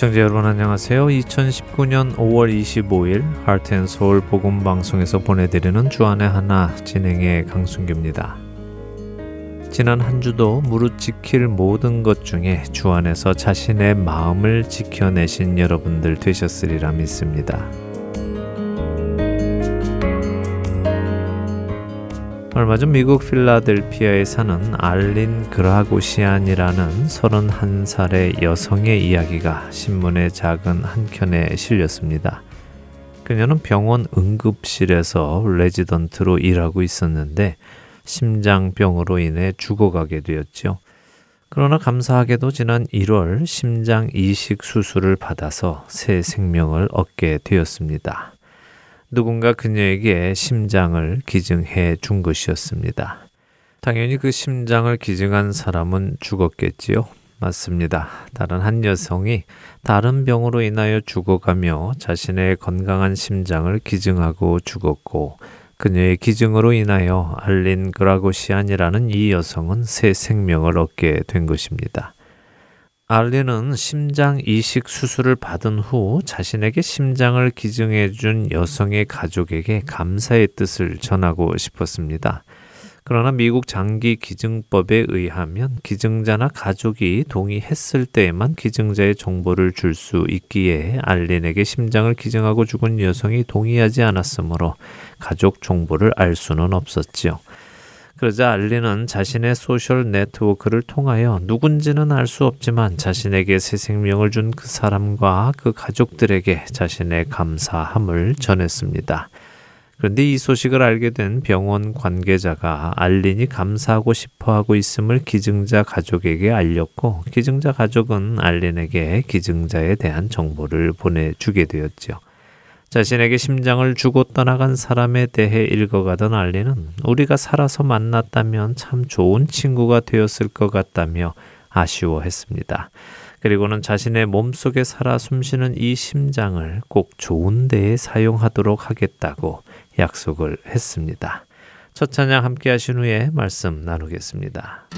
애청자 여러분 안녕하세요. 2019년 5월 25일 하트앤서울 복음 방송에서 보내드리는 주안의 하나 진행의 강순규입니다. 지난 한 주도 무릇 지킬 모든 것 중에 주 안에서 자신의 마음을 지켜내신 여러분들 되셨으리라 믿습니다. 얼마 전 미국 필라델피아에 사는 알린 그라고시안이라는 31살의 여성의 이야기가 신문의 작은 한 켠에 실렸습니다. 그녀는 병원 응급실에서 레지던트로 일하고 있었는데 심장병으로 인해 죽어가게 되었죠. 그러나 감사하게도 지난 1월 심장 이식 수술을 받아서 새 생명을 얻게 되었습니다. 누군가 그녀에게 심장을 기증해 준 것이었습니다. 당연히 그 심장을 기증한 사람은 죽었겠지요. 맞습니다. 다른 한 여성이 다른 병으로 인하여 죽어가며 자신의 건강한 심장을 기증하고 죽었고 그녀의 기증으로 인하여 알린 그라고시안이라는 이 여성은 새 생명을 얻게 된 것입니다. 알리는 심장 이식 수술을 받은 후 자신에게 심장을 기증해 준 여성의 가족에게 감사의 뜻을 전하고 싶었습니다. 그러나 미국 장기 기증법에 의하면 기증자나 가족이 동의했을 때에만 기증자의 정보를 줄 수 있기에 알린에게 심장을 기증하고 죽은 여성이 동의하지 않았으므로 가족 정보를 알 수는 없었지요. 그러자 알리는 자신의 소셜 네트워크를 통하여 누군지는 알 수 없지만 자신에게 새 생명을 준 그 사람과 그 가족들에게 자신의 감사함을 전했습니다. 그런데 이 소식을 알게 된 병원 관계자가 알린이 감사하고 싶어 하고 있음을 기증자 가족에게 알렸고 기증자 가족은 알린에게 기증자에 대한 정보를 보내주게 되었죠. 자신에게 심장을 주고 떠나간 사람에 대해 읽어가던 알리는 우리가 살아서 만났다면 참 좋은 친구가 되었을 것 같다며 아쉬워했습니다. 그리고는 자신의 몸속에 살아 숨쉬는 이 심장을 꼭 좋은 데에 사용하도록 하겠다고 약속을 했습니다. 첫 찬양 함께 하신 후에 말씀 나누겠습니다.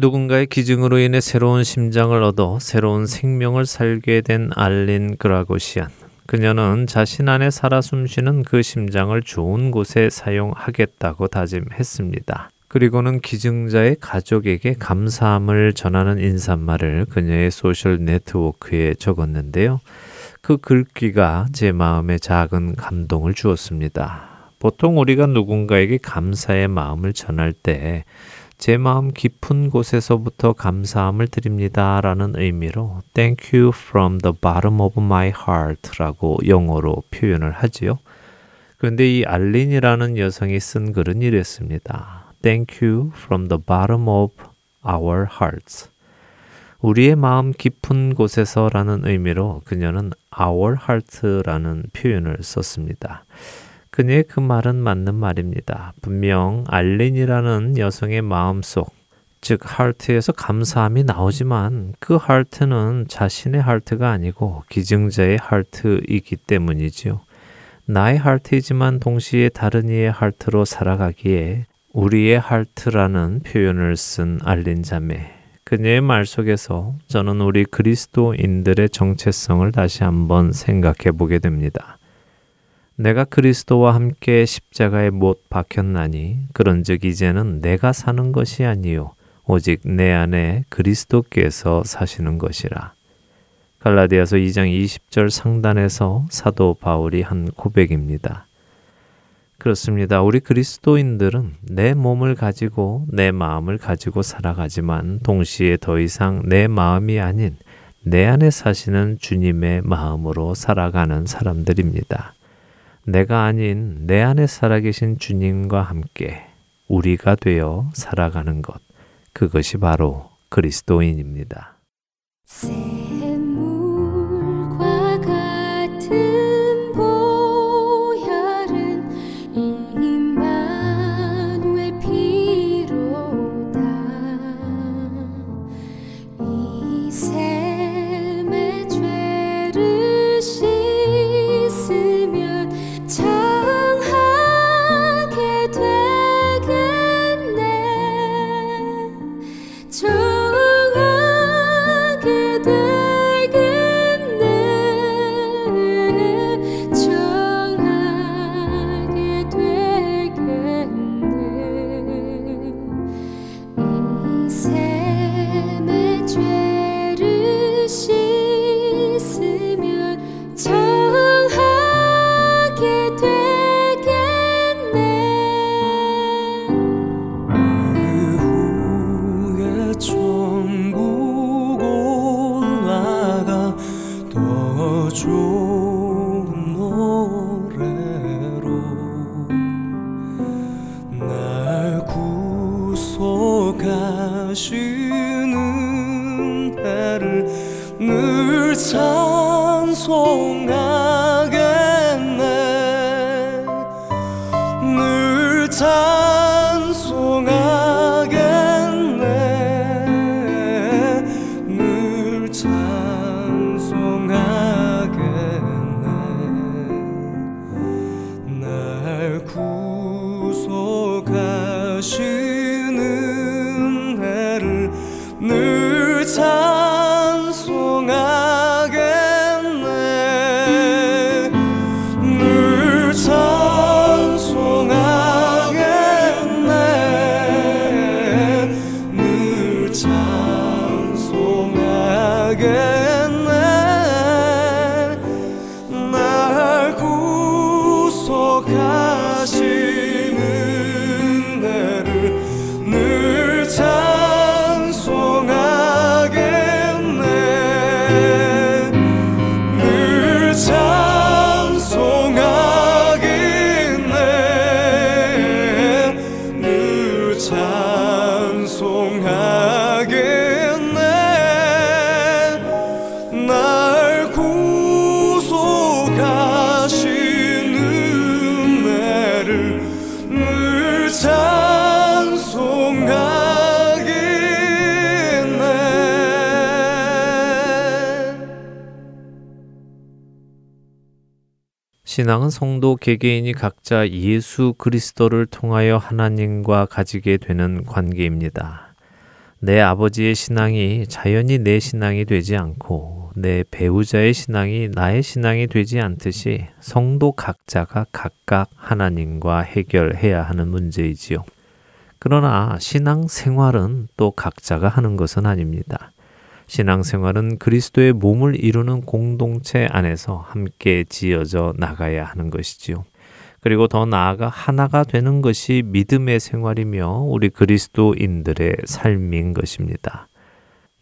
누군가의 기증으로 인해 새로운 심장을 얻어 새로운 생명을 살게 된 알린 그라고시안. 그녀는 자신 안에 살아 숨쉬는 그 심장을 좋은 곳에 사용하겠다고 다짐했습니다. 그리고는 기증자의 가족에게 감사함을 전하는 인사말을 그녀의 소셜 네트워크에 적었는데요. 그 글귀가 제 마음에 작은 감동을 주었습니다. 보통 우리가 누군가에게 감사의 마음을 전할 때 제 마음 깊은 곳에서부터 감사함을 드립니다. 라는 의미로 Thank you from the bottom of my heart 라고 영어로 표현을 하지요. 그런데 이 알린이라는 여성이 쓴 글은 이랬습니다. Thank you from the bottom of our hearts. 우리의 마음 깊은 곳에서라는 의미로 그녀는 our heart라는 표현을 썼습니다. 그녀의 그 말은 맞는 말입니다. 분명 알린이라는 여성의 마음속, 즉 heart에서 감사함이 나오지만 그 heart는 자신의 heart가 아니고 기증자의 heart이기 때문이지요. 나의 heart이지만 동시에 다른 이의 heart로 살아가기에 우리의 heart라는 표현을 쓴 알린 자매. 그녀의 말 속에서 저는 우리 그리스도인들의 정체성을 다시 한번 생각해 보게 됩니다. 내가 그리스도와 함께 십자가에 못 박혔나니 그런즉 이제는 내가 사는 것이 아니요 오직 내 안에 그리스도께서 사시는 것이라. 갈라디아서 2장 20절 상단에서 사도 바울이 한 고백입니다. 그렇습니다. 우리 그리스도인들은 내 몸을 가지고 내 마음을 가지고 살아가지만 동시에 더 이상 내 마음이 아닌 내 안에 사시는 주님의 마음으로 살아가는 사람들입니다. 내가 아닌 내 안에 살아계신 주님과 함께 우리가 되어 살아가는 것. 그것이 바로 그리스도인입니다. 신앙은 성도 개개인이 각자 예수 그리스도를 통하여 하나님과 가지게 되는 관계입니다. 내 아버지의 신앙이 자연히 내 신앙이 되지 않고 내 배우자의 신앙이 나의 신앙이 되지 않듯이 성도 각자가 각각 하나님과 해결해야 하는 문제이지요. 그러나 신앙 생활은 또 각자가 하는 것은 아닙니다. 신앙 생활은 그리스도의 몸을 이루는 공동체 안에서 함께 지어져 나가야 하는 것이지요. 그리고 더 나아가 하나가 되는 것이 믿음의 생활이며 우리 그리스도인들의 삶인 것입니다.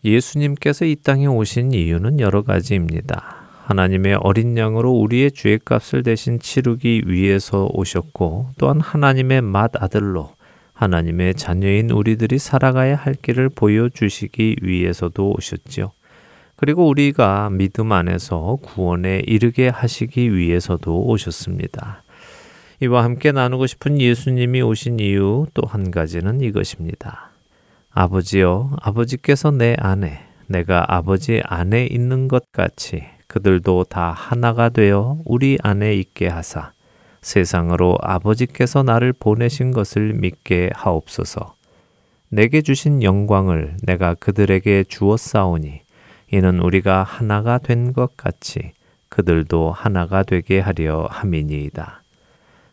예수님께서 이 땅에 오신 이유는 여러 가지입니다. 하나님의 어린 양으로 우리의 죄 값을 대신 치르기 위해서 오셨고 또한 하나님의 맏아들로 하나님의 자녀인 우리들이 살아가야 할 길을 보여주시기 위해서도 오셨지요. 그리고 우리가 믿음 안에서 구원에 이르게 하시기 위해서도 오셨습니다. 이와 함께 나누고 싶은 예수님이 오신 이유 또 한 가지는 이것입니다. 아버지여, 아버지께서 내 안에, 내가 아버지 안에 있는 것 같이 그들도 다 하나가 되어 우리 안에 있게 하사 세상으로 아버지께서 나를 보내신 것을 믿게 하옵소서. 내게 주신 영광을 내가 그들에게 주었사오니 이는 우리가 하나가 된 것 같이 그들도 하나가 되게 하려 함이니이다.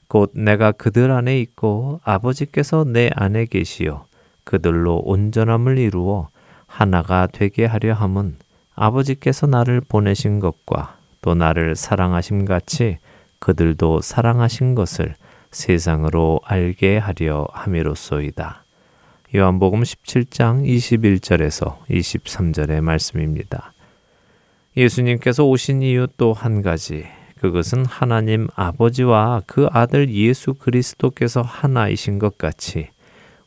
곧 내가 그들 안에 있고 아버지께서 내 안에 계시어 그들로 온전함을 이루어 하나가 되게 하려 함은 아버지께서 나를 보내신 것과 또 나를 사랑하심 같이 그들도 사랑하신 것을 세상으로 알게 하려 함이로소이다. 요한복음 17장 21절에서 23절의 말씀입니다. 예수님께서 오신 이유 또 한 가지 그것은 하나님 아버지와 그 아들 예수 그리스도께서 하나이신 것 같이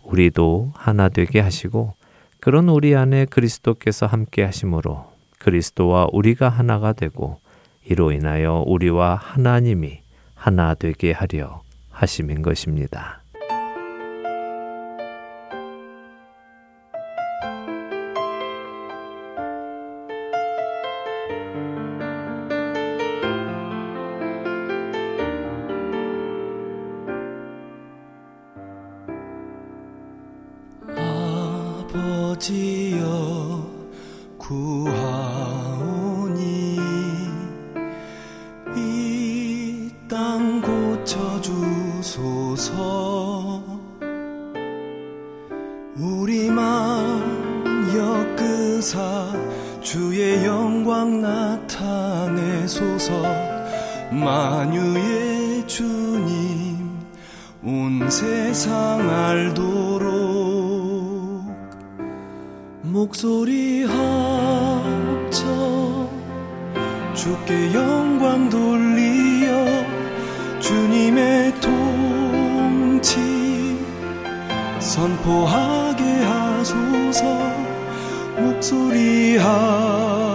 우리도 하나 되게 하시고 그런 우리 안에 그리스도께서 함께 하심으로 그리스도와 우리가 하나가 되고 이로 인하여 우리와 하나님이 하나 되게 하려 하심인 것입니다. 아버지여 구하 세상 알도록 목소리 합쳐 주께 영광 돌리어 주님의 통치 선포하게 하소서 목소리 합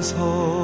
서서.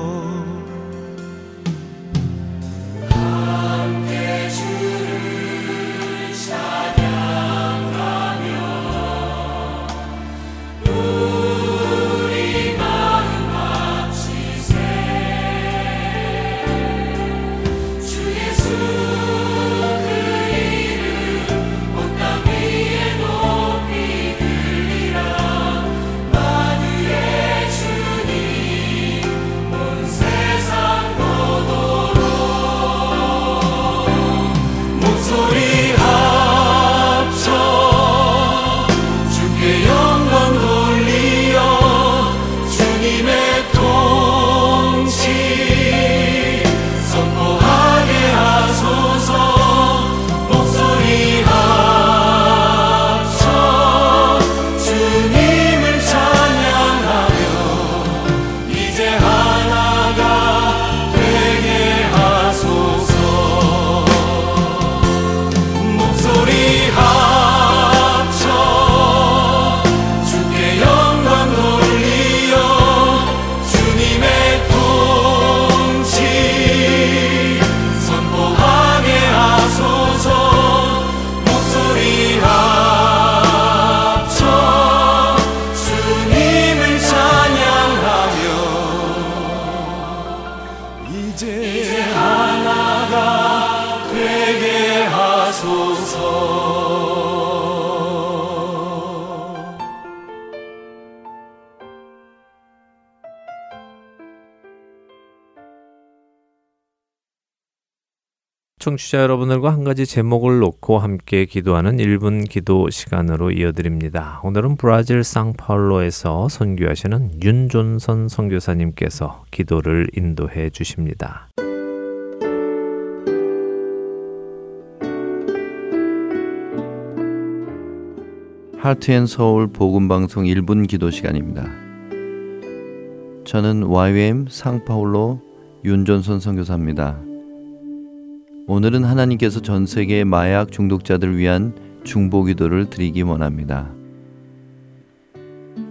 청취자 여러분들과 한 가지 제목을 놓고 함께 기도하는 1분 기도 시간으로 이어드립니다. 오늘은 브라질 상파울로에서 선교하시는 윤존선 선교사님께서 기도를 인도해 주십니다. 하트앤 서울 복음 방송 1분 기도 시간입니다. 저는 YWM 상파울로 윤존선 선교사입니다. 오늘은 하나님께서 전 세계 마약 중독자들 위한 중보 기도를 드리기 원합니다.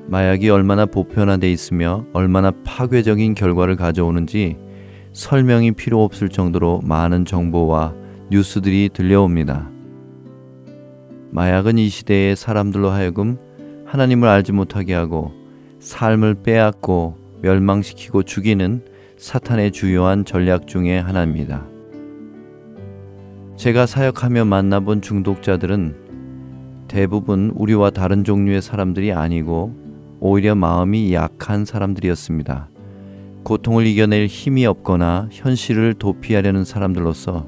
마약이 얼마나 보편화돼 있으며 얼마나 파괴적인 결과를 가져오는지 설명이 필요 없을 정도로 많은 정보와 뉴스들이 들려옵니다. 마약은 이 시대의 사람들로 하여금 하나님을 알지 못하게 하고 삶을 빼앗고 멸망시키고 죽이는 사탄의 주요한 전략 중의 하나입니다. 제가 사역하며 만나본 중독자들은 대부분 우리와 다른 종류의 사람들이 아니고 오히려 마음이 약한 사람들이었습니다. 고통을 이겨낼 힘이 없거나 현실을 도피하려는 사람들로서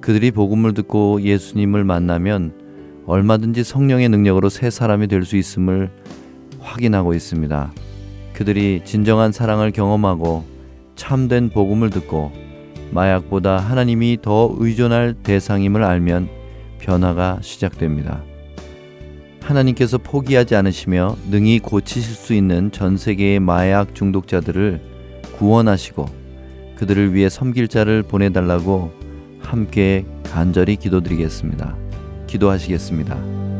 그들이 복음을 듣고 예수님을 만나면 얼마든지 성령의 능력으로 새 사람이 될 수 있음을 확인하고 있습니다. 그들이 진정한 사랑을 경험하고 참된 복음을 듣고 마약보다 하나님이 더 의존할 대상임을 알면 변화가 시작됩니다. 하나님께서 포기하지 않으시며 능히 고치실 수 있는 전 세계의 마약 중독자들을 구원하시고 그들을 위해 섬길 자를 보내달라고 함께 간절히 기도드리겠습니다. 기도하시겠습니다.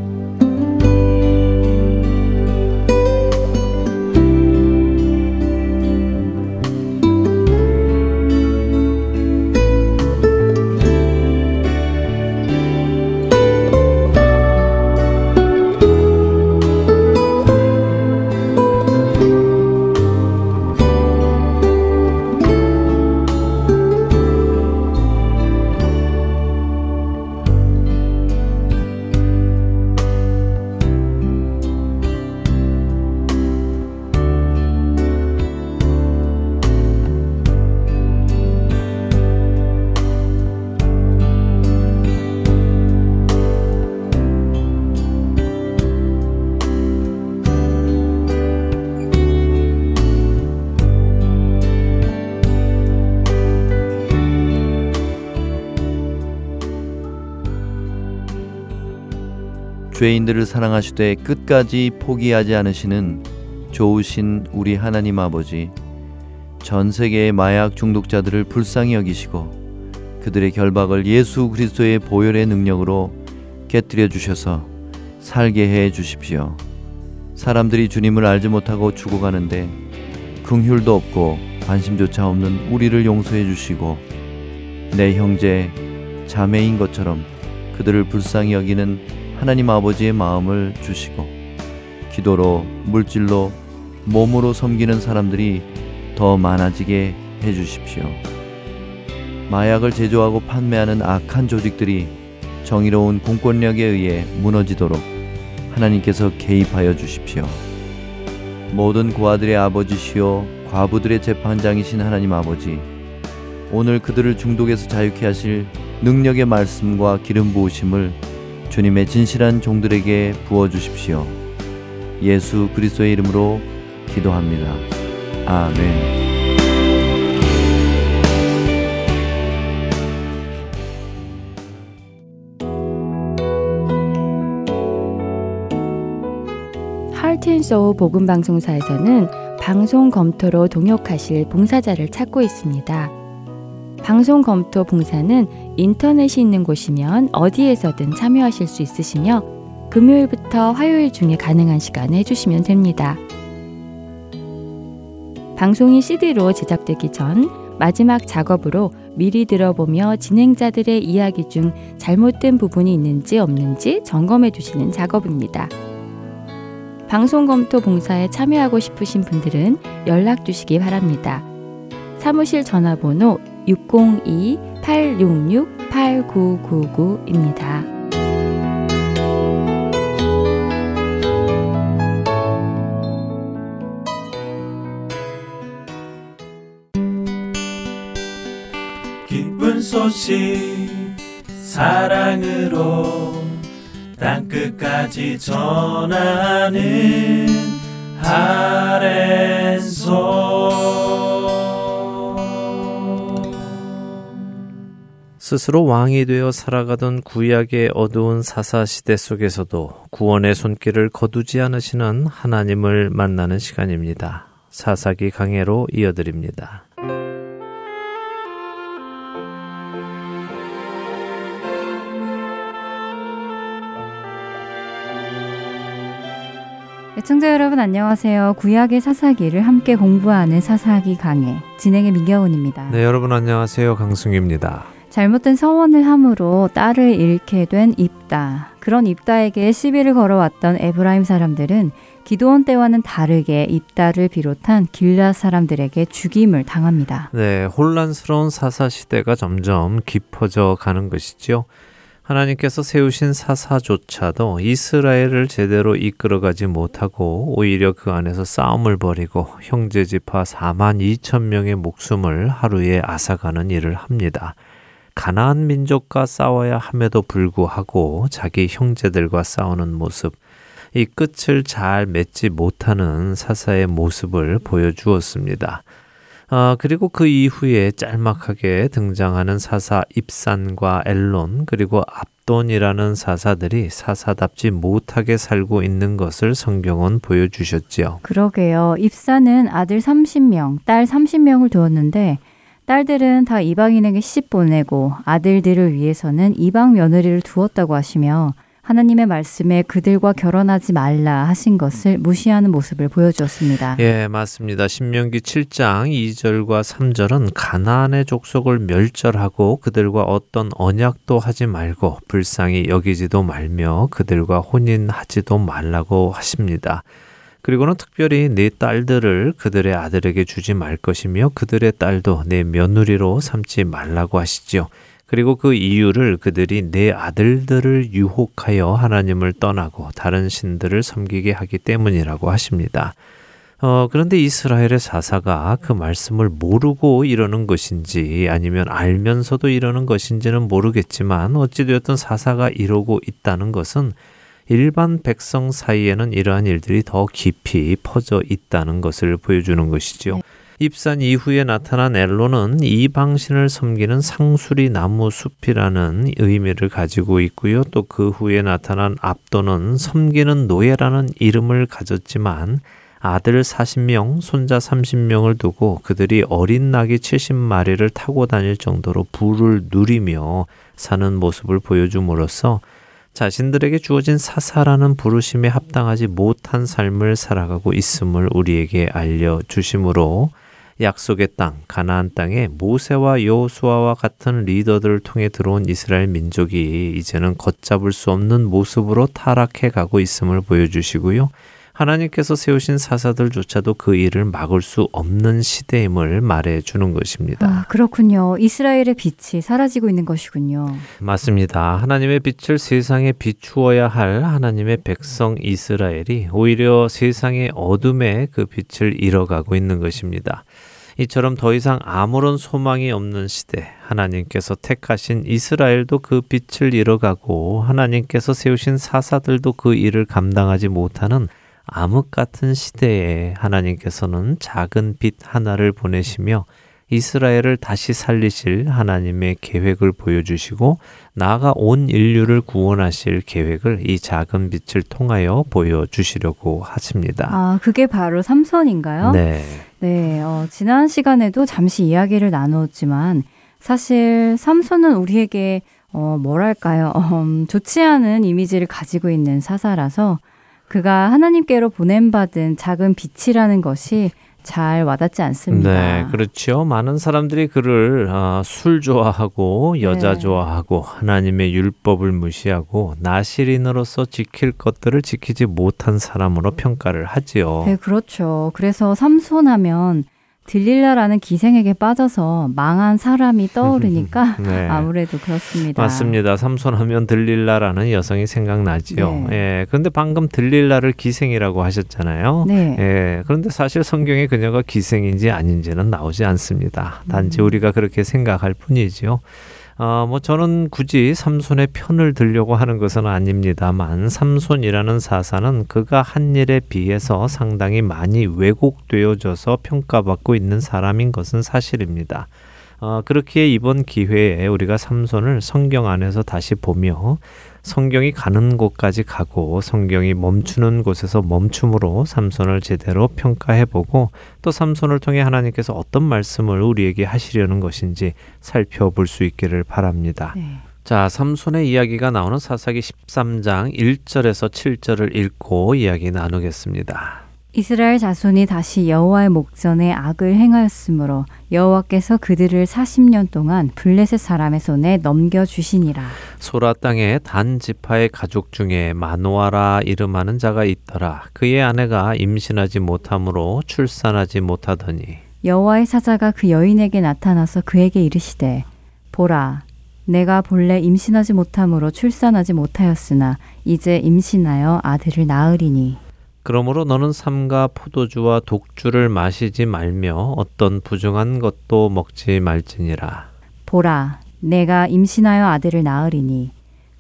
죄인들을 사랑하시되 끝까지 포기하지 않으시는 좋으신 우리 하나님 아버지, 전 세계의 마약 중독자들을 불쌍히 여기시고 그들의 결박을 예수 그리스도의 보혈의 능력으로 깨뜨려 주셔서 살게 해 주십시오. 사람들이 주님을 알지 못하고 죽어가는데 긍휼도 없고 관심조차 없는 우리를 용서해 주시고 내 형제 자매인 것처럼 그들을 불쌍히 여기는 하나님 아버지의 마음을 주시고 기도로 물질로 몸으로 섬기는 사람들이 더 많아지게 해 주십시오. 마약을 제조하고 판매하는 악한 조직들이 정의로운 공권력에 의해 무너지도록 하나님께서 개입하여 주십시오. 모든 고아들의 아버지시요 과부들의 재판장이신 하나님 아버지 오늘 그들을 중독에서 자유케 하실 능력의 말씀과 기름 부으심을 주님의 진실한 종들에게 부어 주십시오. 예수 그리스도의 이름으로 기도합니다. 아멘. 하트앤소우 복음방송사에서는 방송 검토로 동역하실 봉사자를 찾고 있습니다. 방송 검토 봉사는 인터넷이 있는 곳이면 어디에서든 참여하실 수 있으시며 금요일부터 화요일 중에 가능한 시간에 해주시면 됩니다. 방송이 CD로 제작되기 전 마지막 작업으로 미리 들어보며 진행자들의 이야기 중 잘못된 부분이 있는지 없는지 점검해 주시는 작업입니다. 방송 검토 봉사에 참여하고 싶으신 분들은 연락 주시기 바랍니다. 사무실 전화번호 602-866 8999입니다. 기쁜 소식 사랑으로 땅끝까지 전하는 아랜소 스스로 왕이 되어 살아가던 구약의 어두운 사사 시대 속에서도 구원의 손길을 거두지 않으시는 하나님을 만나는 시간입니다. 사사기 강해로 이어드립니다. 애청자 여러분 안녕하세요. 구약의 사사기를 함께 공부하는 사사기 강해 진행의 민경훈입니다. 네, 여러분 안녕하세요. 강승입니다. 잘못된 서원을 함으로 딸을 잃게 된 입다. 그런 입다에게 시비를 걸어왔던 에브라임 사람들은 기도원 때와는 다르게 입다를 비롯한 길라 사람들에게 죽임을 당합니다. 네, 혼란스러운 사사 시대가 점점 깊어져 가는 것이죠. 하나님께서 세우신 사사조차도 이스라엘을 제대로 이끌어가지 못하고 오히려 그 안에서 싸움을 벌이고 형제 지파 4만 2천 명의 목숨을 하루에 앗아가는 일을 합니다. 가나안 민족과 싸워야 함에도 불구하고 자기 형제들과 싸우는 모습, 이 끝을 잘 맺지 못하는 사사의 모습을 보여주었습니다. 아, 그리고 그 이후에 짤막하게 등장하는 사사 입산과 엘론 그리고 압돈이라는 사사들이 사사답지 못하게 살고 있는 것을 성경은 보여주셨지요. 그러게요. 입산은 아들 30명, 딸 30명을 두었는데 딸들은 다 이방인에게 시집 보내고 아들들을 위해서는 이방 며느리를 두었다고 하시며 하나님의 말씀에 그들과 결혼하지 말라 하신 것을 무시하는 모습을 보여주었습니다. 예, 맞습니다. 신명기 7장 2절과 3절은 가나안의 족속을 멸절하고 그들과 어떤 언약도 하지 말고 불쌍히 여기지도 말며 그들과 혼인하지도 말라고 하십니다. 그리고는 특별히 네 딸들을 그들의 아들에게 주지 말 것이며 그들의 딸도 내 며느리로 삼지 말라고 하시지요. 그리고 그 이유를 그들이 내 아들들을 유혹하여 하나님을 떠나고 다른 신들을 섬기게 하기 때문이라고 하십니다. 어, 그런데 이스라엘의 사사가 그 말씀을 모르고 이러는 것인지 아니면 알면서도 이러는 것인지는 모르겠지만 어찌되었든 사사가 이러고 있다는 것은 일반 백성 사이에는 이러한 일들이 더 깊이 퍼져 있다는 것을 보여주는 것이지요. 네. 입산 이후에 나타난 엘로는 이 방신을 섬기는 상수리 나무 숲이라는 의미를 가지고 있고요. 또 그 후에 나타난 압도는 섬기는 노예라는 이름을 가졌지만 아들 40명, 손자 30명을 두고 그들이 어린 낙이 70마리를 타고 다닐 정도로 부를 누리며 사는 모습을 보여줌으로써 자신들에게 주어진 사사라는 부르심에 합당하지 못한 삶을 살아가고 있음을 우리에게 알려 주심으로 약속의 땅 가나안 땅에 모세와 여호수아와 같은 리더들을 통해 들어온 이스라엘 민족이 이제는 걷잡을 수 없는 모습으로 타락해 가고 있음을 보여 주시고요. 하나님께서 세우신 사사들조차도 그 일을 막을 수 없는 시대임을 말해 주는 것입니다. 아, 그렇군요. 이스라엘의 빛이 사라지고 있는 것이군요. 맞습니다. 하나님의 빛을 세상에 비추어야 할 하나님의 백성 이스라엘이 오히려 세상의 어둠에 그 빛을 잃어가고 있는 것입니다. 이처럼 더 이상 아무런 소망이 없는 시대, 하나님께서 택하신 이스라엘도 그 빛을 잃어가고 하나님께서 세우신 사사들도 그 일을 감당하지 못하는 암흑 같은 시대에 하나님께서는 작은 빛 하나를 보내시며 이스라엘을 다시 살리실 하나님의 계획을 보여주시고 나아가 온 인류를 구원하실 계획을 이 작은 빛을 통하여 보여주시려고 하십니다. 아, 그게 바로 삼손인가요? 네. 네, 어, 지난 시간에도 잠시 이야기를 나누었지만 사실 삼손은 우리에게 어, 뭐랄까요? 어, 좋지 않은 이미지를 가지고 있는 사사라서 그가 하나님께로 보냄받은 작은 빛이라는 것이 잘 와닿지 않습니다. 네, 그렇죠. 많은 사람들이 그를 어, 술 좋아하고 여자 네. 좋아하고 하나님의 율법을 무시하고 나시린으로서 지킬 것들을 지키지 못한 사람으로 평가를 하지요. 네, 그렇죠. 그래서 삼손하면 들릴라라는 기생에게 빠져서 망한 사람이 떠오르니까 네. 아무래도 그렇습니다. 맞습니다. 삼손하면 들릴라라는 여성이 생각나지요. 네. 예. 그런데 방금 들릴라를 기생이라고 하셨잖아요. 네. 예. 그런데 사실 성경에 그녀가 기생인지 아닌지는 나오지 않습니다. 단지 음. 우리가 그렇게 생각할 뿐이지요. 어, 뭐 저는 굳이 삼손의 편을 들려고 하는 것은 아닙니다만 삼손이라는 사사는 그가 한 일에 비해서 상당히 많이 왜곡되어져서 평가받고 있는 사람인 것은 사실입니다. 어, 그렇기에 이번 기회에 우리가 삼손을 성경 안에서 다시 보며 성경이 가는 곳까지 가고 성경이 멈추는 곳에서 멈춤으로 삼손을 제대로 평가해 보고 또 삼손을 통해 하나님께서 어떤 말씀을 우리에게 하시려는 것인지 살펴볼 수 있기를 바랍니다. 네. 자, 삼손의 이야기가 나오는 사사기 13장 1절에서 7절을 읽고 이야기 나누겠습니다. 이스라엘 자손이 다시 여호와의 목전에 악을 행하였으므로 여호와께서 그들을 40년 동안 블레셋 사람의 손에 넘겨 주시니라. 소라 땅에 단 지파의 가족 중에 마노아라 이름하는 자가 있더라. 그의 아내가 임신하지 못하므로 출산하지 못하더니 여호와의 사자가 그 여인에게 나타나서 그에게 이르시되 보라 내가 본래 임신하지 못하므로 출산하지 못하였으나 이제 임신하여 아들을 낳으리니 그러므로 너는 삼가 포도주와 독주를 마시지 말며 어떤 부정한 것도 먹지 말지니라. 보라, 내가 임신하여 아들을 낳으리니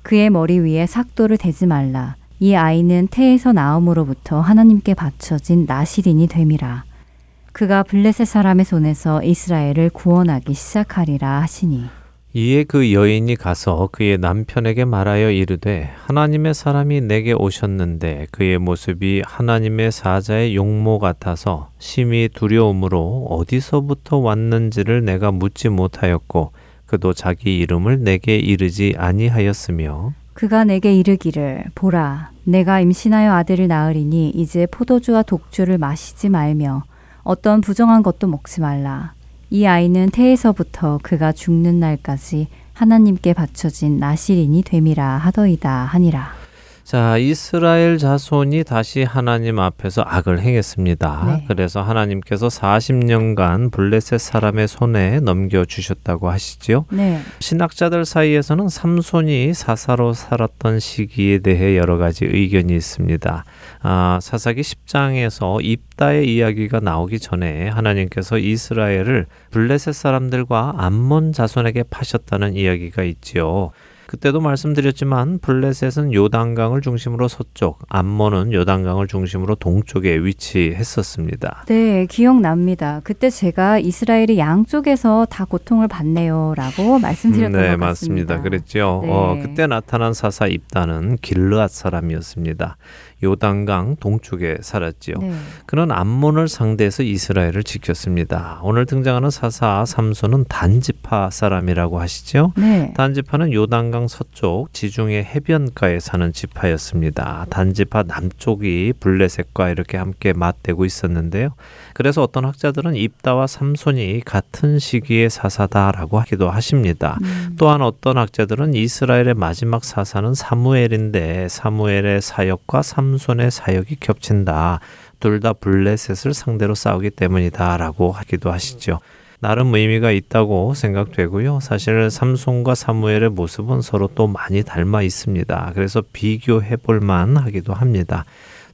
그의 머리 위에 삭도를 대지 말라. 이 아이는 태에서 나옴으로부터 하나님께 바쳐진 나시린이 됨이라. 그가 블레셋 사람의 손에서 이스라엘을 구원하기 시작하리라 하시니. 이에 그 여인이 가서 그의 남편에게 말하여 이르되 하나님의 사람이 내게 오셨는데 그의 모습이 하나님의 사자의 용모 같아서 심히 두려움으로 어디서부터 왔는지를 내가 묻지 못하였고 그도 자기 이름을 내게 이르지 아니하였으며. 그가 내게 이르기를 보라 내가 임신하여 아들을 낳으리니 이제 포도주와 독주를 마시지 말며 어떤 부정한 것도 먹지 말라 이 아이는 태에서부터 그가 죽는 날까지 하나님께 바쳐진 나시린이 됨이라 하더이다 하니라. 자, 이스라엘 자손이 다시 하나님 앞에서 악을 행했습니다. 네. 그래서 하나님께서 40년간 블레셋 사람의 손에 넘겨 주셨다고 하시지요. 네. 신학자들 사이에서는 삼손이 사사로 살았던 시기에 대해 여러 가지 의견이 있습니다. 아, 사사기 10장에서 입다의 이야기가 나오기 전에 하나님께서 이스라엘을 블레셋 사람들과 암몬 자손에게 파셨다는 이야기가 있지요. 그때도 말씀드렸지만 블레셋은 요단강을 중심으로 서쪽, 암몬은 요단강을 중심으로 동쪽에 위치했었습니다. 네, 기억납니다. 그때 제가 이스라엘이 양쪽에서 다 고통을 받네요라고 말씀드렸던 네, 것 같습니다. 맞습니다. 그랬죠. 네. 어, 그때 나타난 사사 입단은 길르앗 사람이었습니다. 요단강 동쪽에 살았지요. 네. 그는 암몬을 상대해서 이스라엘을 지켰습니다. 오늘 등장하는 사사 삼손은 단지파 사람이라고 하시죠. 네. 단지파는 요단강 서쪽 지중해 해변가에 사는 지파였습니다. 단지파 남쪽이 블레셋과 이렇게 함께 맞대고 있었는데요. 그래서 어떤 학자들은 입다와 삼손이 같은 시기의 사사다라고 하기도 하십니다. 음. 또한 어떤 학자들은 이스라엘의 마지막 사사는 사무엘인데 사무엘의 사역과 삼손의 사역이 겹친다. 둘 다 블레셋을 상대로 싸우기 때문이다라고 하기도 하시죠. 나름 의미가 있다고 생각되고요. 사실 삼손과 사무엘의 모습은 서로 또 많이 닮아 있습니다. 그래서 비교해 볼 만하기도 합니다.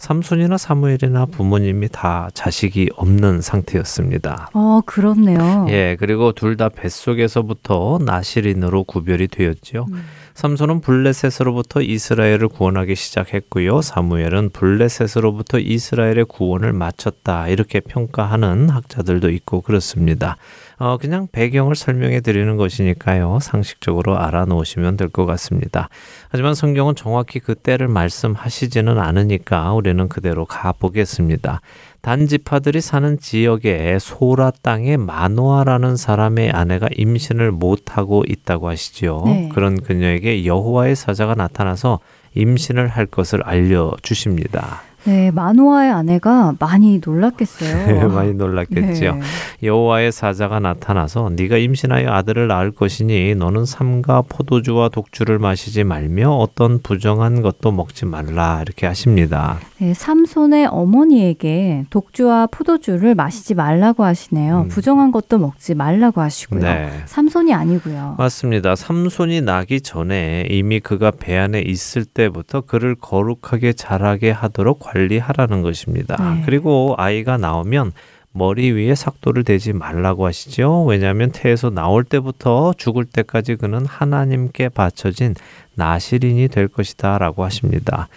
삼손이나 사무엘이나 부모님이 다 자식이 없는 상태였습니다. 어, 그렇네요. 예, 그리고 둘 다 뱃속에서부터 나시린으로 구별이 되었지요. 음. 삼손은 블레셋으로부터 이스라엘을 구원하기 시작했고요. 사무엘은 블레셋으로부터 이스라엘의 구원을 마쳤다. 이렇게 평가하는 학자들도 있고 그렇습니다. 어, 그냥 배경을 설명해 드리는 것이니까요. 상식적으로 알아놓으시면 될 것 같습니다. 하지만 성경은 정확히 그 때를 말씀하시지는 않으니까 우리는 그대로 가보겠습니다. 단지파들이 사는 지역에 소라 땅에 마노아라는 사람의 아내가 임신을 못하고 있다고 하시지요. 네. 그런 그녀에게 여호와의 사자가 나타나서 임신을 할 것을 알려 주십니다. 네, 마노아의 아내가 많이 놀랐겠어요. 네, 많이 놀랐겠죠. 네. 여호와의 사자가 나타나서 네가 임신하여 아들을 낳을 것이니 너는 삼가 포도주와 독주를 마시지 말며 어떤 부정한 것도 먹지 말라 이렇게 하십니다. 네, 삼손의 어머니에게 독주와 포도주를 마시지 말라고 하시네요. 음. 부정한 것도 먹지 말라고 하시고요. 네. 삼손이 아니고요. 맞습니다. 삼손이 나기 전에 이미 그가 배 안에 있을 때부터 그를 거룩하게 자라게 하도록 관리하라는 것입니다. 네. 그리고 아이가 나오면 머리 위에 삭도를 대지 말라고 하시죠. 왜냐하면 태에서 나올 때부터 죽을 때까지 그는 하나님께 바쳐진 나시린이 될 것이다 라고 하십니다.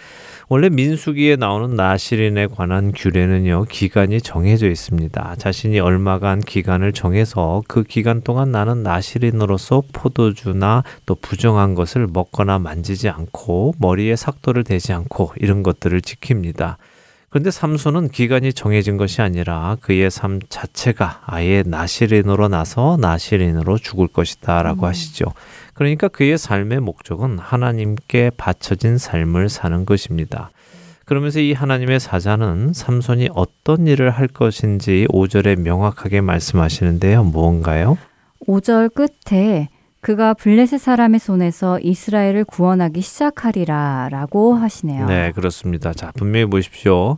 원래 민수기에 나오는 나시린에 관한 규례는요, 기간이 정해져 있습니다. 자신이 얼마간 기간을 정해서 그 기간 동안 나는 나시린으로서 포도주나 또 부정한 것을 먹거나 만지지 않고 머리에 삭도를 대지 않고 이런 것들을 지킵니다. 그런데 삼손은 기간이 정해진 것이 아니라 그의 삶 자체가 아예 나시린으로 나서 나시린으로 죽을 것이다 라고 음. 하시죠. 그러니까 그의 삶의 목적은 하나님께 바쳐진 삶을 사는 것입니다. 그러면서 이 하나님의 사자는 삼손이 어떤 일을 할 것인지 5절에 명확하게 말씀하시는데요. 무언가요? 5절 끝에 그가 블레셋 사람의 손에서 이스라엘을 구원하기 시작하리라 라고 하시네요. 네, 그렇습니다. 자, 분명히 보십시오.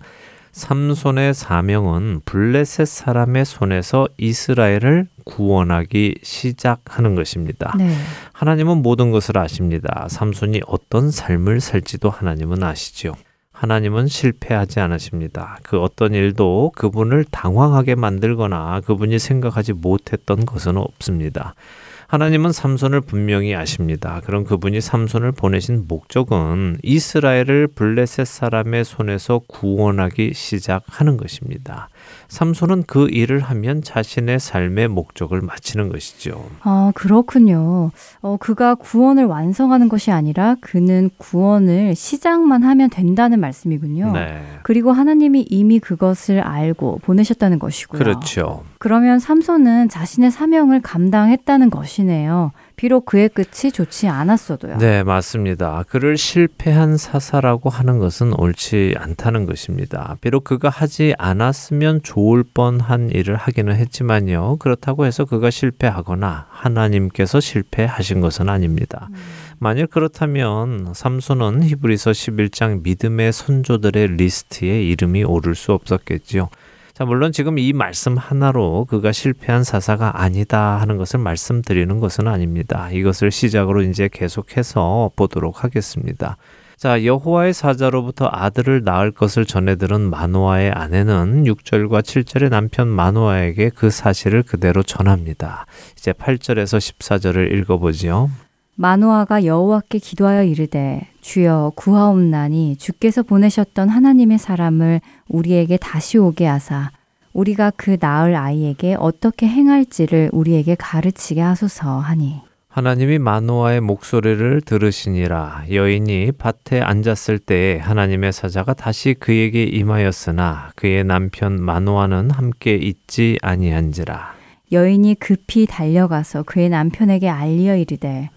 삼손의 사명은 블레셋 사람의 손에서 이스라엘을 구원하기 시작하는 것입니다. 네. 하나님은 모든 것을 아십니다. 삼손이 어떤 삶을 살지도 하나님은 아시죠. 하나님은 실패하지 않으십니다. 그 어떤 일도 그분을 당황하게 만들거나 그분이 생각하지 못했던 것은 없습니다. 하나님은 삼손을 분명히 아십니다. 그런 그분이 삼손을 보내신 목적은 이스라엘을 블레셋 사람의 손에서 구원하기 시작하는 것입니다. 삼손은 그 일을 하면 자신의 삶의 목적을 마치는 것이죠. 아, 그렇군요. 어, 그가 구원을 완성하는 것이 아니라 그는 구원을 시작만 하면 된다는 말씀이군요. 네. 그리고 하나님이 이미 그것을 알고 보내셨다는 것이고요. 그렇죠. 그러면 삼손은 자신의 사명을 감당했다는 것이네요. 비록 그의 끝이 좋지 않았어도요. 네, 맞습니다. 그를 실패한 사사라고 하는 것은 옳지 않다는 것입니다. 비록 그가 하지 않았으면 좋을 뻔한 일을 하기는 했지만요. 그렇다고 해서 그가 실패하거나 하나님께서 실패하신 것은 아닙니다. 음. 만일 그렇다면 삼손은 히브리서 11장 믿음의 선조들의 리스트에 이름이 오를 수 없었겠지요. 자, 물론 지금 이 말씀 하나로 그가 실패한 사사가 아니다 하는 것을 말씀드리는 것은 아닙니다. 이것을 시작으로 이제 계속해서 보도록 하겠습니다. 자, 여호와의 사자로부터 아들을 낳을 것을 전해 들은 마노아의 아내는 6절과 7절의 남편 마노아에게 그 사실을 그대로 전합니다. 이제 8절에서 14절을 읽어보지요. 마노아가 여호와께 기도하여 이르되 주여 구하옵나니 주께서 보내셨던 하나님의 사람을 우리에게 다시 오게 하사 우리가 그 낳을 아이에게 어떻게 행할지를 우리에게 가르치게 하소서 하니. 하나님이 마노아의 목소리를 들으시니라. 여인이 밭에 앉았을 때에 하나님의 사자가 다시 그에게 임하였으나 그의 남편 마노아는 함께 있지 아니한지라. 여인이 급히 달려가서 그의 남편에게 알리어 이르되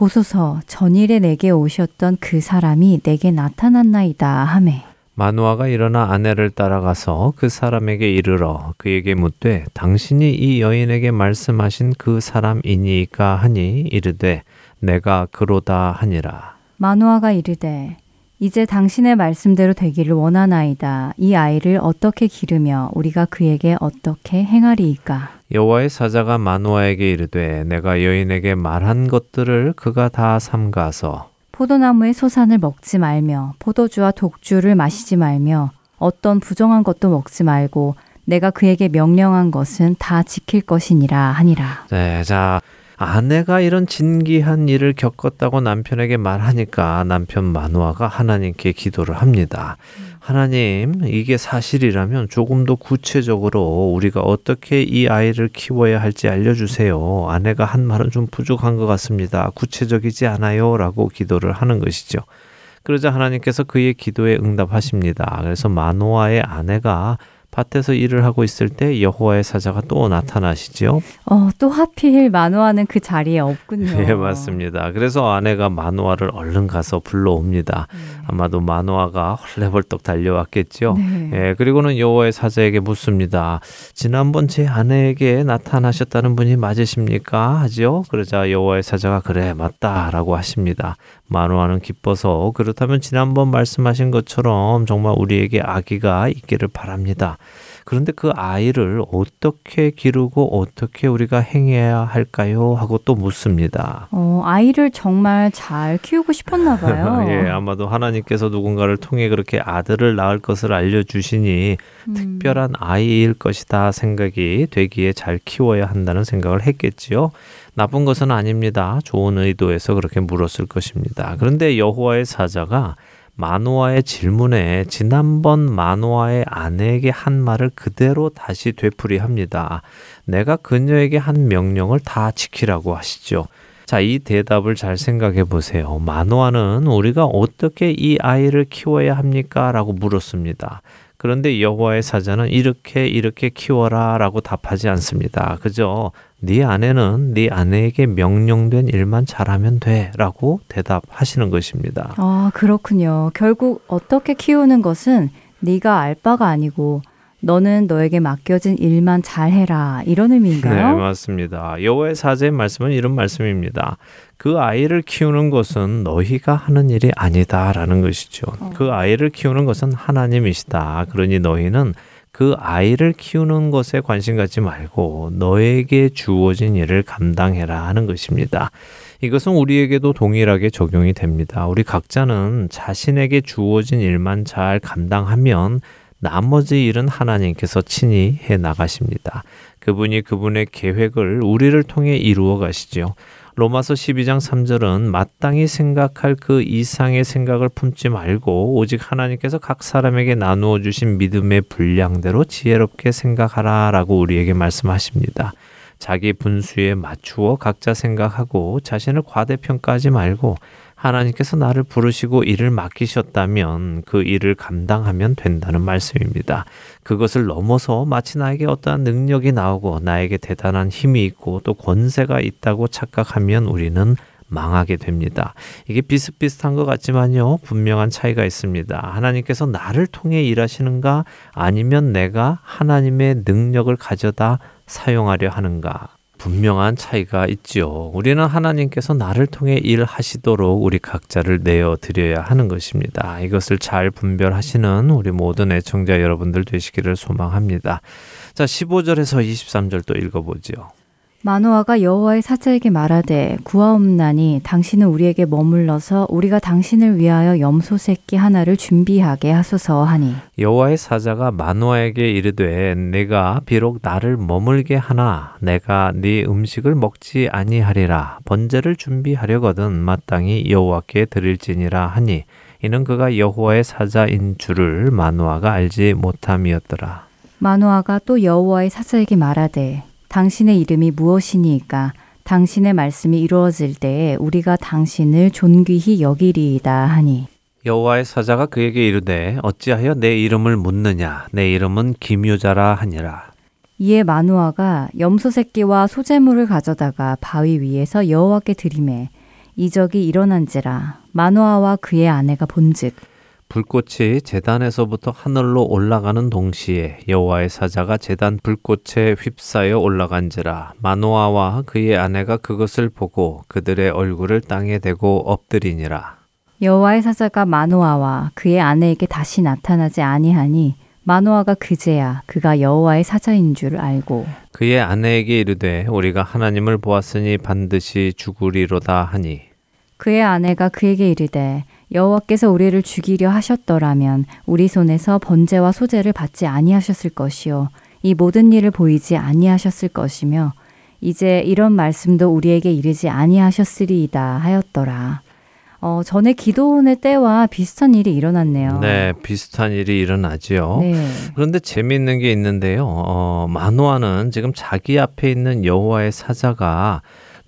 보소서 전일에 내게 오셨던 그 사람이 내게 나타났나이다 하매. 마누아가 일어나 아내를 따라가서 그 사람에게 이르러 그에게 묻되 당신이 이 여인에게 말씀하신 그 사람이니까 하니 이르되 내가 그로다 하니라. 마누아가 이르되 이제 당신의 말씀대로 되기를 원하나이다. 이 아이를 어떻게 기르며 우리가 그에게 어떻게 행하리이까? 여호와의 사자가 마누아에게 이르되 내가 여인에게 말한 것들을 그가 다 삼가서 포도나무의 소산을 먹지 말며 포도주와 독주를 마시지 말며 어떤 부정한 것도 먹지 말고 내가 그에게 명령한 것은 다 지킬 것이니라 하니라. 네, 자 아내가 이런 진기한 일을 겪었다고 남편에게 말하니까 남편 마누아가 하나님께 기도를 합니다. 하나님, 이게 사실이라면 조금 더 구체적으로 우리가 어떻게 이 아이를 키워야 할지 알려주세요. 아내가 한 말은 좀 부족한 것 같습니다. 구체적이지 않아요. 라고 기도를 하는 것이죠. 그러자 하나님께서 그의 기도에 응답하십니다. 그래서 마노아의 아내가 밭에서 일을 하고 있을 때 여호와의 사자가 또 나타나시지요. 어, 또 하필 마노아는 그 자리에 없군요. 예, 맞습니다. 그래서 아내가 마노아를 얼른 가서 불러옵니다. 음. 아마도 마노아가 헐레벌떡 달려왔겠죠. 네. 예, 그리고는 여호와의 사자에게 묻습니다. 지난번 제 아내에게 나타나셨다는 분이 맞으십니까? 하죠. 그러자 여호와의 사자가 그래 맞다라고 하십니다. 마노아는 기뻐서 그렇다면 지난번 말씀하신 것처럼 정말 우리에게 아기가 있기를 바랍니다. 그런데 그 아이를 어떻게 기르고 어떻게 우리가 행해야 할까요? 하고 또 묻습니다. 어, 아이를 정말 잘 키우고 싶었나 봐요. 예, 아마도 하나님께서 누군가를 통해 그렇게 아들을 낳을 것을 알려주시니 음. 특별한 아이일 것이다 생각이 되기에 잘 키워야 한다는 생각을 했겠지요. 나쁜 것은 아닙니다. 좋은 의도에서 그렇게 물었을 것입니다. 그런데 여호와의 사자가 마노아의 질문에 지난번 마노아의 아내에게 한 말을 그대로 다시 되풀이합니다. 내가 그녀에게 한 명령을 다 지키라고 하시죠. 자, 이 대답을 잘 생각해 보세요. 마노아는 우리가 어떻게 이 아이를 키워야 합니까? 라고 물었습니다. 그런데 여호와의 사자는 이렇게 이렇게 키워라라고 답하지 않습니다. 그저 네 아내는 네 아내에게 명령된 일만 잘하면 돼라고 대답하시는 것입니다. 아, 그렇군요. 결국 어떻게 키우는 것은 네가 알 바가 아니고 너는 너에게 맡겨진 일만 잘해라 이런 의미인가요? 네, 맞습니다. 여호와의 사제의 말씀은 이런 말씀입니다. 그 아이를 키우는 것은 너희가 하는 일이 아니다라는 것이죠. 어. 그 아이를 키우는 것은 하나님이시다. 그러니 너희는 그 아이를 키우는 것에 관심 갖지 말고 너에게 주어진 일을 감당해라 하는 것입니다. 이것은 우리에게도 동일하게 적용이 됩니다. 우리 각자는 자신에게 주어진 일만 잘 감당하면 나머지 일은 하나님께서 친히 해 나가십니다. 그분이 그분의 계획을 우리를 통해 이루어 가시죠. 로마서 12장 3절은 마땅히 생각할 그 이상의 생각을 품지 말고 오직 하나님께서 각 사람에게 나누어 주신 믿음의 분량대로 지혜롭게 생각하라 라고 우리에게 말씀하십니다. 자기 분수에 맞추어 각자 생각하고 자신을 과대평가하지 말고 하나님께서 나를 부르시고 일을 맡기셨다면 그 일을 감당하면 된다는 말씀입니다. 그것을 넘어서 마치 나에게 어떠한 능력이 나오고 나에게 대단한 힘이 있고 또 권세가 있다고 착각하면 우리는 망하게 됩니다. 이게 비슷비슷한 것 같지만요. 분명한 차이가 있습니다. 하나님께서 나를 통해 일하시는가 아니면 내가 하나님의 능력을 가져다 사용하려 하는가 분명한 차이가 있지요. 우리는 하나님께서 나를 통해 일하시도록 우리 각자를 내어 드려야 하는 것입니다. 이것을 잘 분별하시는 우리 모든 애청자 여러분들 되시기를 소망합니다. 자, 15절에서 23절 또 읽어보지요. 마노아가 여호와의 사자에게 말하되 구하옵나니 당신은 우리에게 머물러서 우리가 당신을 위하여 염소 새끼 하나를 준비하게 하소서 하니. 여호와의 사자가 마노아에게 이르되 내가 비록 나를 머물게 하나 내가 네 음식을 먹지 아니하리라. 번제를 준비하려거든 마땅히 여호와께 드릴지니라 하니 이는 그가 여호와의 사자인 줄을 마노아가 알지 못함이었더라. 마노아가 또 여호와의 사자에게 말하되 당신의 이름이 무엇이니까 당신의 말씀이 이루어질 때에 우리가 당신을 존귀히 여기리이다 하니. 여호와의 사자가 그에게 이르되 어찌하여 내 이름을 묻느냐? 내 이름은 김유자라 하니라. 이에 마누아가 염소 새끼와 소재물을 가져다가 바위 위에서 여호와께 드림에 이적이 일어난지라. 마누아와 그의 아내가 본즉 불꽃이 재단에서부터 하늘로 올라가는 동시에 여호와의 사자가 재단 불꽃에 휩싸여 올라간지라 마노아와 그의 아내가 그것을 보고 그들의 얼굴을 땅에 대고 엎드리니라. 여호와의 사자가 마노아와 그의 아내에게 다시 나타나지 아니하니 마노아가 그제야 그가 여호와의 사자인 줄 알고 그의 아내에게 이르되 우리가 하나님을 보았으니 반드시 죽으리로다 하니. 그의 아내가 그에게 이르되 여호와께서 우리를 죽이려 하셨더라면 우리 손에서 번제와 소제를 받지 아니하셨을 것이요 이 모든 일을 보이지 아니하셨을 것이며 이제 이런 말씀도 우리에게 이르지 아니하셨으리이다 하였더라. 어, 전에 기도원의 때와 비슷한 일이 일어났네요. 네, 비슷한 일이 일어나지요. 네. 그런데 재미있는 게 있는데요. 어, 마노아는 지금 자기 앞에 있는 여호와의 사자가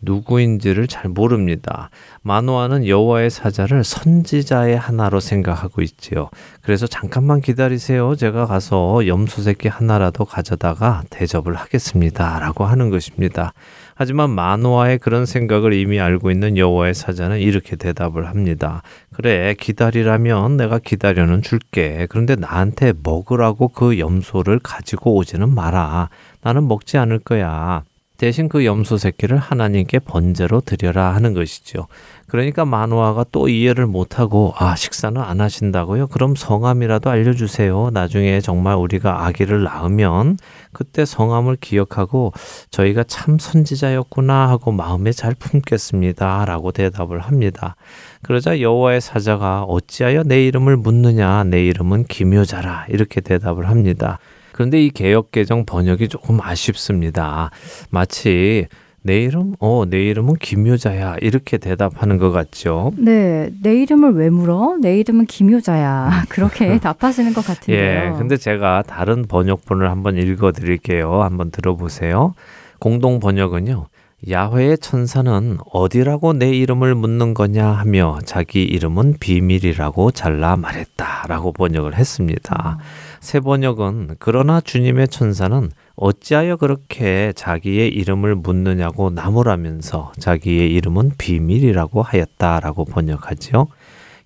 누구인지를 잘 모릅니다. 마노아는 여호와의 사자를 선지자의 하나로 생각하고 있지요. 그래서 잠깐만 기다리세요. 제가 가서 염소 새끼 하나라도 가져다가 대접을 하겠습니다라고 하는 것입니다. 하지만 마노아의 그런 생각을 이미 알고 있는 여호와의 사자는 이렇게 대답을 합니다. 그래 기다리라면 내가 기다려는 줄게. 그런데 나한테 먹으라고 그 염소를 가지고 오지는 마라. 나는 먹지 않을 거야. 대신 그 염소 새끼를 하나님께 번제로 드려라 하는 것이죠. 그러니까 마누아가 또 이해를 못하고 아 식사는 안 하신다고요? 그럼 성함이라도 알려주세요. 나중에 정말 우리가 아기를 낳으면 그때 성함을 기억하고 저희가 참 선지자였구나 하고 마음에 잘 품겠습니다라고 대답을 합니다. 그러자 여호와의 사자가 어찌하여 내 이름을 묻느냐 내 이름은 기묘자라 이렇게 대답을 합니다. 그런데 이 개혁 개정 번역이 조금 아쉽습니다. 마치 내 이름? 어, 내 이름은 김효자야. 이렇게 대답하는 것 같죠. 네, 내 이름을 왜 물어? 내 이름은 김효자야. 그렇게 답하시는 것 같은데요. 예, 근데 제가 다른 번역본을 한번 읽어 드릴게요. 한번 들어보세요. 공동 번역은요. 야훼의 천사는 어디라고 내 이름을 묻는 거냐 하며 자기 이름은 비밀이라고 잘라 말했다라고 번역을 했습니다. 음. 새 번역은 그러나 주님의 천사는 어찌하여 그렇게 자기의 이름을 묻느냐고 나무라면서 자기의 이름은 비밀이라고 하였다라고 번역하지요.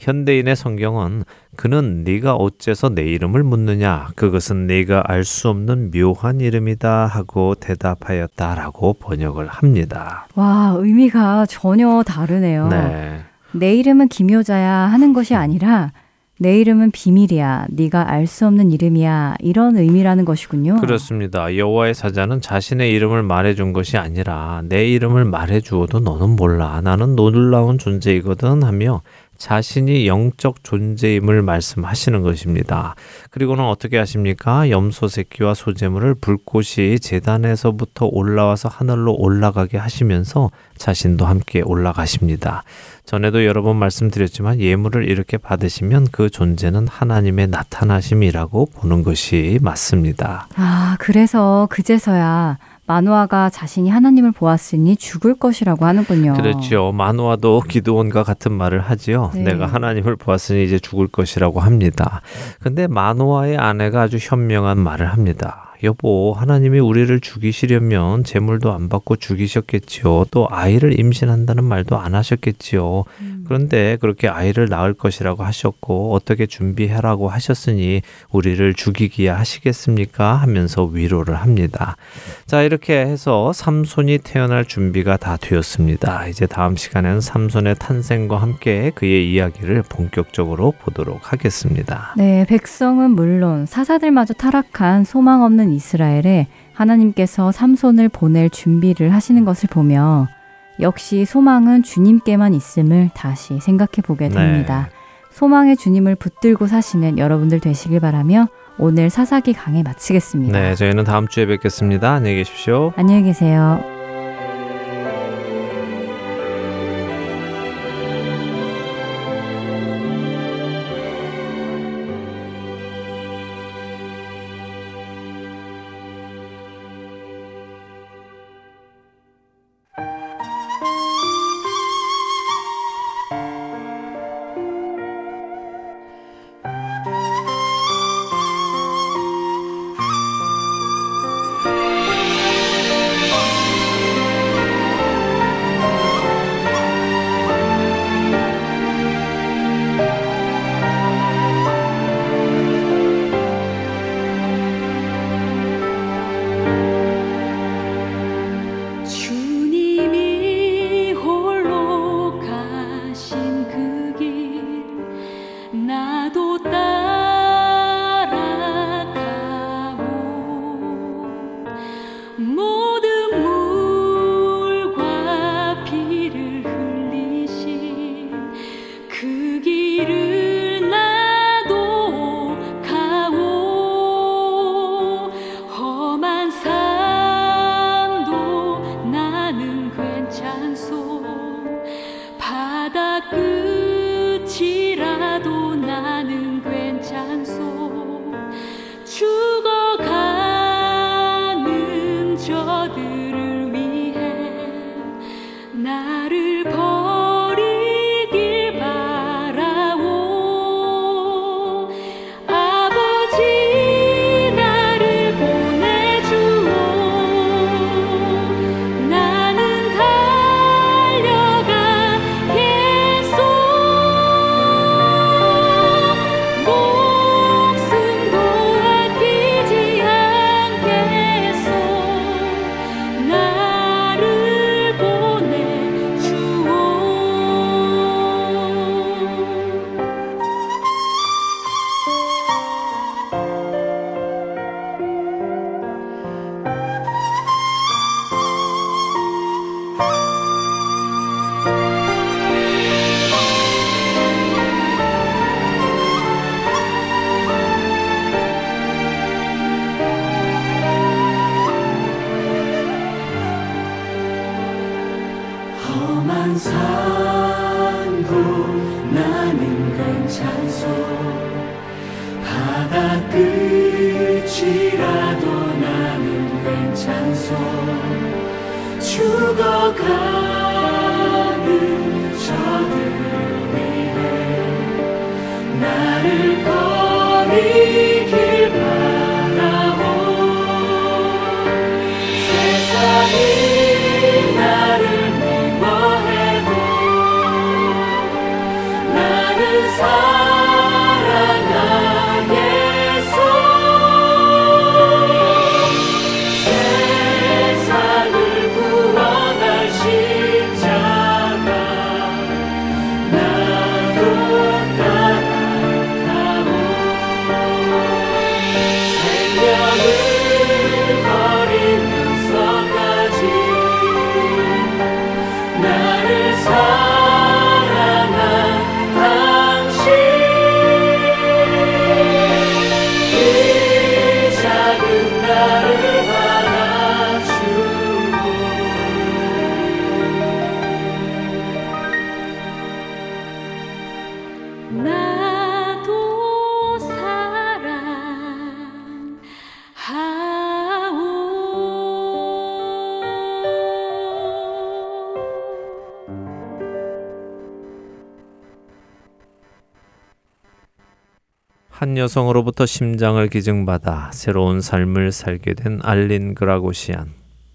현대인의 성경은 그는 네가 어째서 내 이름을 묻느냐 그것은 네가 알 수 없는 묘한 이름이다 하고 대답하였다라고 번역을 합니다. 와 의미가 전혀 다르네요. 네. 내 이름은 김효자야 하는 것이 아니라 내 이름은 비밀이야. 네가 알 수 없는 이름이야. 이런 의미라는 것이군요. 그렇습니다. 여호와의 사자는 자신의 이름을 말해 준 것이 아니라 내 이름을 말해 주어도 너는 몰라. 나는 놀라운 존재이거든 하며 자신이 영적 존재임을 말씀하시는 것입니다. 그리고는 어떻게 하십니까? 염소 새끼와 소재물을 불꽃이 재단에서부터 올라와서 하늘로 올라가게 하시면서 자신도 함께 올라가십니다. 전에도 여러 번 말씀드렸지만 예물을 이렇게 받으시면 그 존재는 하나님의 나타나심이라고 보는 것이 맞습니다. 아, 그래서 그제서야 마누아가 자신이 하나님을 보았으니 죽을 것이라고 하는군요. 그렇죠. 마누아도 기도원과 같은 말을 하지요. 네. 내가 하나님을 보았으니 이제 죽을 것이라고 합니다. 근데 마누아의 아내가 아주 현명한 말을 합니다. 여보, 하나님이 우리를 죽이시려면 재물도 안 받고 죽이셨겠지요. 또 아이를 임신한다는 말도 안 하셨겠지요. 음. 그런데 그렇게 아이를 낳을 것이라고 하셨고 어떻게 준비해라고 하셨으니 우리를 죽이기야 하시겠습니까? 하면서 위로를 합니다. 자, 이렇게 해서 삼손이 태어날 준비가 다 되었습니다. 이제 다음 시간에는 삼손의 탄생과 함께 그의 이야기를 본격적으로 보도록 하겠습니다. 네, 백성은 물론 사사들마저 타락한 소망 없는 이스라엘에 하나님께서 삼손을 보낼 준비를 하시는 것을 보며 역시 소망은 주님께만 있음을 다시 생각해 보게 네. 됩니다. 네. 소망의 주님을 붙들고 사시는 여러분들 되시길 바라며 오늘 사사기 강의 마치겠습니다. 네, 저희는 다음 주에 뵙겠습니다. 안녕히 계십시오. 안녕히 계세요. 한 여성으로부터 심장을 기증받아 새로운 삶을 살게 된 알린 그라고시안.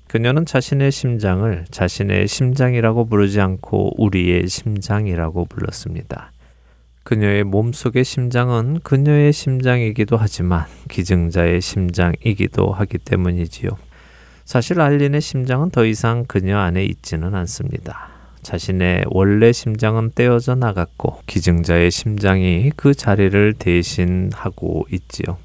그녀는 자신의 심장을 자신의 심장이라고 부르지 않고 우리의 심장이라고 불렀습니다. 그녀의 몸속의 심장은 그녀의 심장이기도 하지만 기증자의 심장이기도 하기 때문이지요. 사실 알린의 심장은 더 이상 그녀 안에 있지는 않습니다. 자신의 원래 심장은 떼어져 나갔고 기증자의 심장이 그 자리를 대신하고 있지요.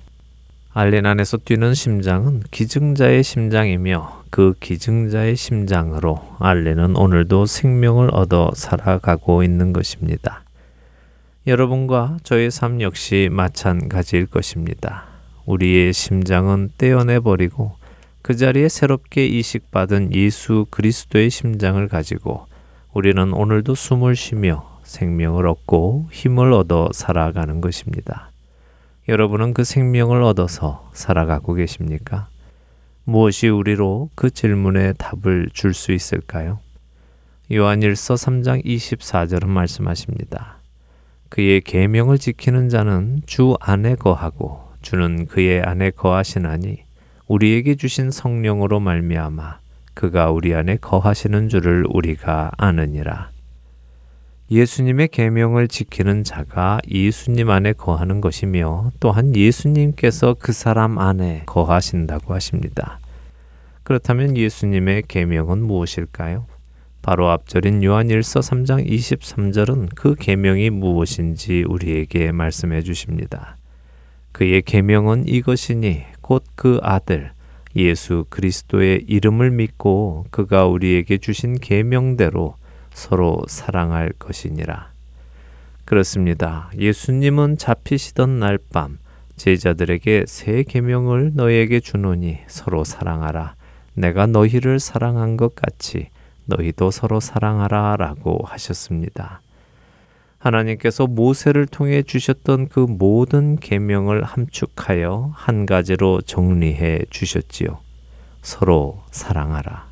알린 안에서 뛰는 심장은 기증자의 심장이며 그 기증자의 심장으로 알린은 오늘도 생명을 얻어 살아가고 있는 것입니다. 여러분과 저의 삶 역시 마찬가지일 것입니다. 우리의 심장은 떼어내 버리고 그 자리에 새롭게 이식받은 예수 그리스도의 심장을 가지고 우리는 오늘도 숨을 쉬며 생명을 얻고 힘을 얻어 살아가는 것입니다. 여러분은 그 생명을 얻어서 살아가고 계십니까? 무엇이 우리로 그 질문에 답을 줄 수 있을까요? 요한일서 3장 24절은 말씀하십니다. 그의 계명을 지키는 자는 주 안에 거하고 주는 그의 안에 거하시나니 우리에게 주신 성령으로 말미암아 그가 우리 안에 거하시는 줄을 우리가 아느니라. 예수님의 계명을 지키는 자가 예수님 안에 거하는 것이며 또한 예수님께서 그 사람 안에 거하신다고 하십니다. 그렇다면 예수님의 계명은 무엇일까요? 바로 앞절인 요한일서 3장 23절은 그 계명이 무엇인지 우리에게 말씀해 주십니다. 그의 계명은 이것이니 곧 그 아들 예수 그리스도의 이름을 믿고 그가 우리에게 주신 계명대로 서로 사랑할 것이니라. 그렇습니다. 예수님은 잡히시던 날 밤 제자들에게 새 계명을 너희에게 주노니 서로 사랑하라. 내가 너희를 사랑한 것 같이 너희도 서로 사랑하라라고 하셨습니다. 하나님께서 모세를 통해 주셨던 그 모든 계명을 함축하여 한 가지로 정리해 주셨지요. 서로 사랑하라.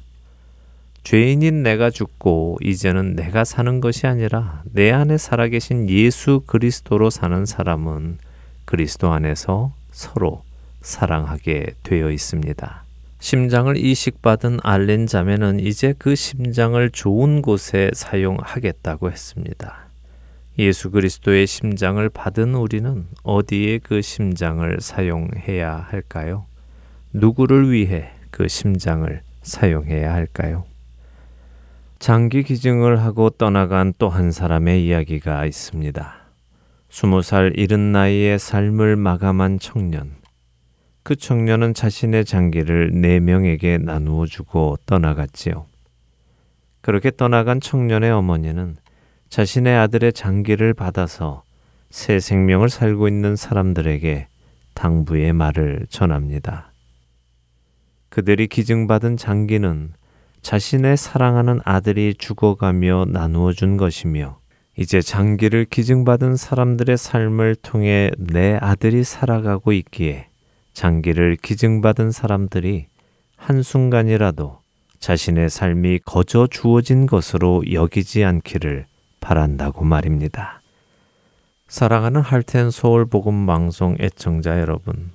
죄인인 내가 죽고 이제는 내가 사는 것이 아니라 내 안에 살아계신 예수 그리스도로 사는 사람은 그리스도 안에서 서로 사랑하게 되어 있습니다. 심장을 이식받은 알린 자매는 이제 그 심장을 좋은 곳에 사용하겠다고 했습니다. 예수 그리스도의 심장을 받은 우리는 어디에 그 심장을 사용해야 할까요? 누구를 위해 그 심장을 사용해야 할까요? 장기 기증을 하고 떠나간 또 한 사람의 이야기가 있습니다. 스무 살 이른 나이에 삶을 마감한 청년. 그 청년은 자신의 장기를 네 명에게 나누어 주고 떠나갔지요. 그렇게 떠나간 청년의 어머니는 자신의 아들의 장기를 받아서 새 생명을 살고 있는 사람들에게 당부의 말을 전합니다. 그들이 기증받은 장기는 자신의 사랑하는 아들이 죽어가며 나누어 준 것이며 이제 장기를 기증받은 사람들의 삶을 통해 내 아들이 살아가고 있기에 장기를 기증받은 사람들이 한순간이라도 자신의 삶이 거저 주어진 것으로 여기지 않기를 바란다고 말입니다. 사랑하는 할텐 서울 복음 방송 애청자 여러분,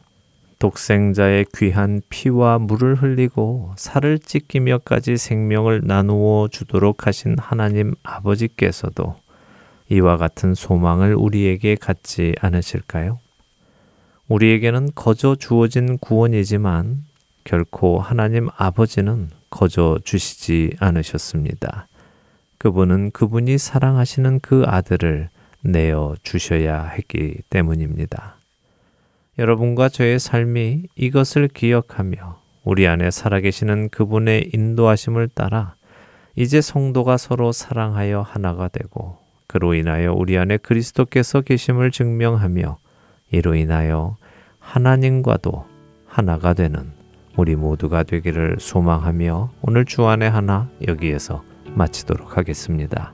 독생자의 귀한 피와 물을 흘리고 살을 찢기며까지 생명을 나누어 주도록 하신 하나님 아버지께서도 이와 같은 소망을 우리에게 갖지 않으실까요? 우리에게는 거저 주어진 구원이지만 결코 하나님 아버지는 거저 주시지 않으셨습니다. 그분은 그분이 사랑하시는 그 아들을 내어 주셔야 했기 때문입니다. 여러분과 저의 삶이 이것을 기억하며 우리 안에 살아계시는 그분의 인도하심을 따라 이제 성도가 서로 사랑하여 하나가 되고 그로 인하여 우리 안에 그리스도께서 계심을 증명하며 이로 인하여 하나님과도 하나가 되는 우리 모두가 되기를 소망하며 오늘 주안의 하나 여기에서 마치도록 하겠습니다.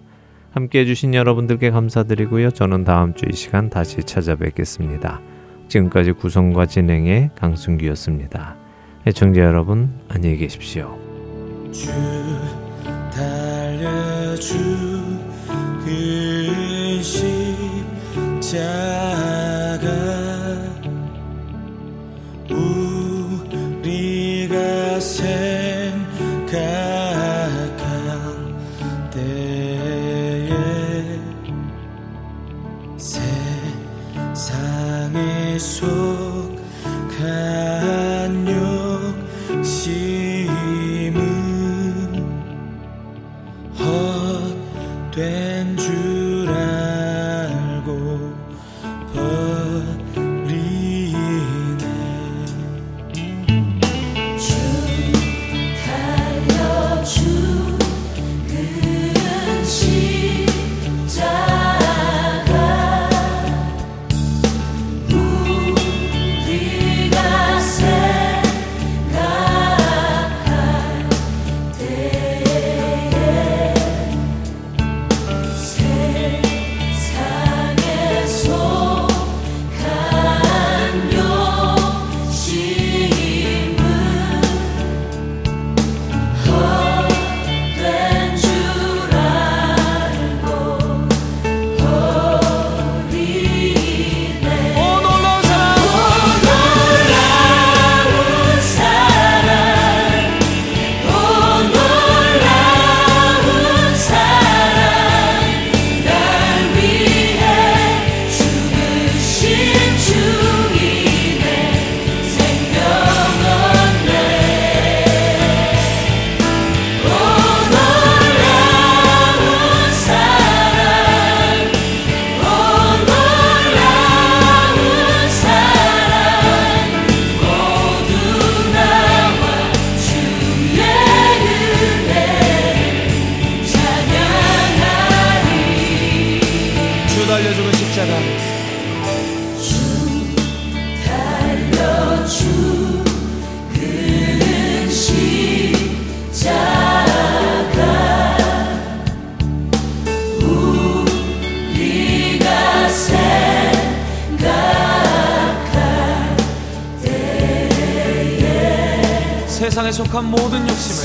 함께 해주신 여러분들께 감사드리고요. 저는 다음 주 이 시간 다시 찾아뵙겠습니다. 지금까지 구성과 진행의 강순기였습니다. 애청자 여러분 안녕히 계십시오. 주 달려주 그 십자가 우리가 생 속한 모든 욕심을